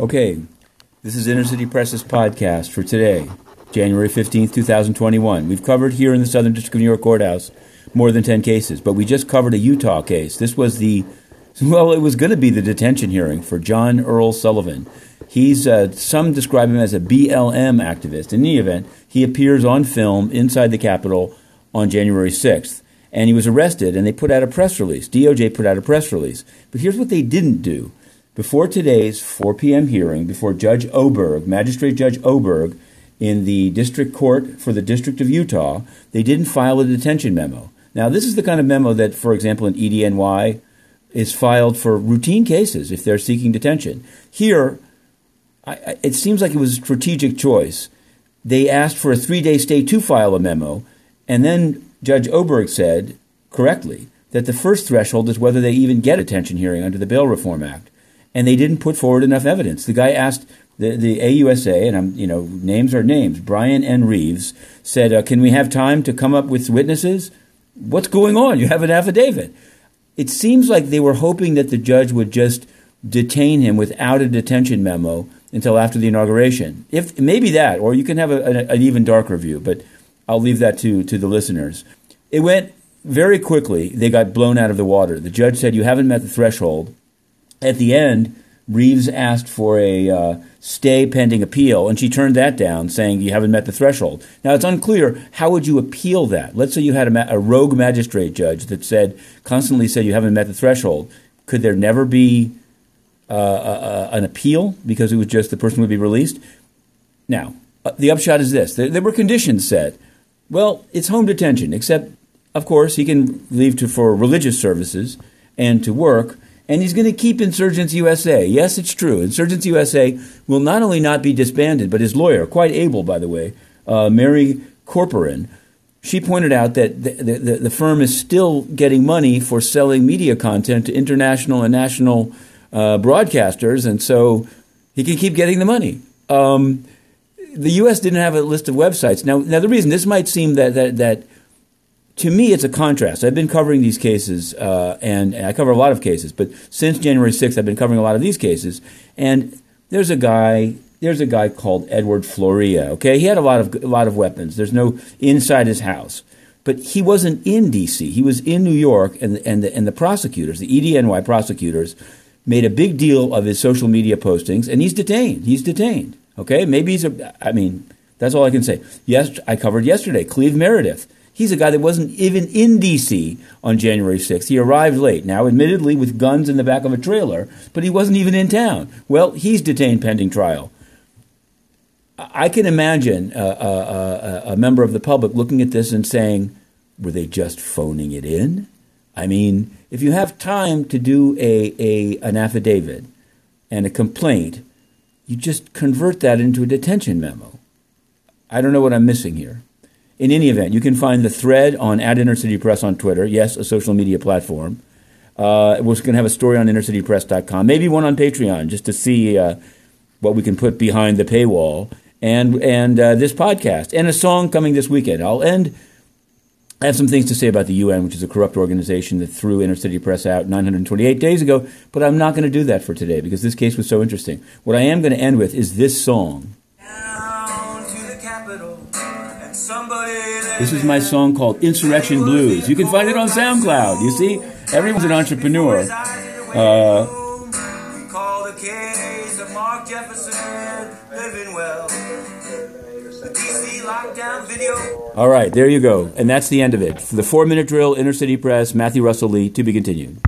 Okay, this is Inner City Press's podcast for today, January 15th, 2021. We've covered here in the Southern District of New York Courthouse more than 10 cases, but we just covered a Utah case. This was the, well, it was going to be the detention hearing for John Earl Sullivan. He's, uh, some describe him as a BLM activist. In any event, he appears on film inside the Capitol on January 6th. And he was arrested, and they put out a press release. DOJ put out a press release. But here's what they didn't do before today's 4 p.m. hearing, before Judge Oberg, Magistrate Judge Oberg, in the District Court for the District of Utah, they didn't file a detention memo. Now, this is the kind of memo that, for example, in EDNY is filed for routine cases if they're seeking detention. Here, I, it seems like it was a strategic choice. They asked for a three day stay to file a memo, and then Judge Oberg said, correctly, that the first threshold is whether they even get a detention hearing under the Bail Reform Act and they didn't put forward enough evidence. The guy asked the, the AUSA, and I'm, you know, names are names. Brian N. Reeves said, uh, "Can we have time to come up with witnesses? What's going on? You have an affidavit." It seems like they were hoping that the judge would just detain him without a detention memo until after the inauguration. If maybe that, or you can have a, a, an even darker view, but I'll leave that to to the listeners. It went very quickly. They got blown out of the water. The judge said, "You haven't met the threshold." At the end, Reeves asked for a uh, stay pending appeal, and she turned that down, saying you haven't met the threshold. Now it's unclear how would you appeal that. Let's say you had a, ma- a rogue magistrate judge that said constantly said you haven't met the threshold. Could there never be uh, uh, an appeal because it was just the person would be released? Now uh, the upshot is this: there, there were conditions set. Well, it's home detention, except of course he can leave to for religious services and to work and he's going to keep Insurgence USA. Yes, it's true. Insurgence USA will not only not be disbanded, but his lawyer, quite able, by the way, uh, Mary Corporon, she pointed out that the, the, the, firm is still getting money for selling media content to international and national uh, broadcasters, and so he can keep getting the money. Um, the U.S. didn't have a list of websites. Now, now the reason this might seem that that, that to me, it's a contrast. I've been covering these cases, uh, and, and, I cover a lot of cases, but since January 6th, I've been covering a lot of these cases. And there's a guy, there's a guy called Eduard Florea. Okay, he had a lot of a lot of weapons. There's no inside his house, but he wasn't in D.C. He was in New York, and and the, and the prosecutors, the EDNY prosecutors, made a big deal of his social media postings, and he's detained. He's detained. Okay, maybe he's a. I mean, that's all I can say. Yes, I covered yesterday. Cleve Meredith He's a guy that wasn't even in D.C. on January 6th. He arrived late, now admittedly with guns in the back of a trailer, but he wasn't even in town. Well, he's detained pending trial. I can imagine a, a, a, member of the public looking at this and saying, were they just phoning it in? I mean, if you have time to do a, a, an affidavit and a complaint, you just convert that into a detention memo. I don't know what I'm missing here. In any event, you can find the thread on at Inner City Press on Twitter. Yes, a social media platform. Uh, we're going to have a story on innercitypress.com, maybe one on Patreon, just to see uh, what we can put behind the paywall, and and uh, this podcast, and a song coming this weekend. I'll end. I have some things to say about the UN, which is a corrupt organization that threw Inner City Press out 928 days ago, but I'm not going to do that for today because this case was so interesting. What I am going to end with is this song. This is my song called Insurrection Blues. You can find it on SoundCloud. You see, everyone's an entrepreneur. Uh, all right, there you go. And that's the end of it. For the four minute drill, Inner City Press, Matthew Russell Lee, to be continued.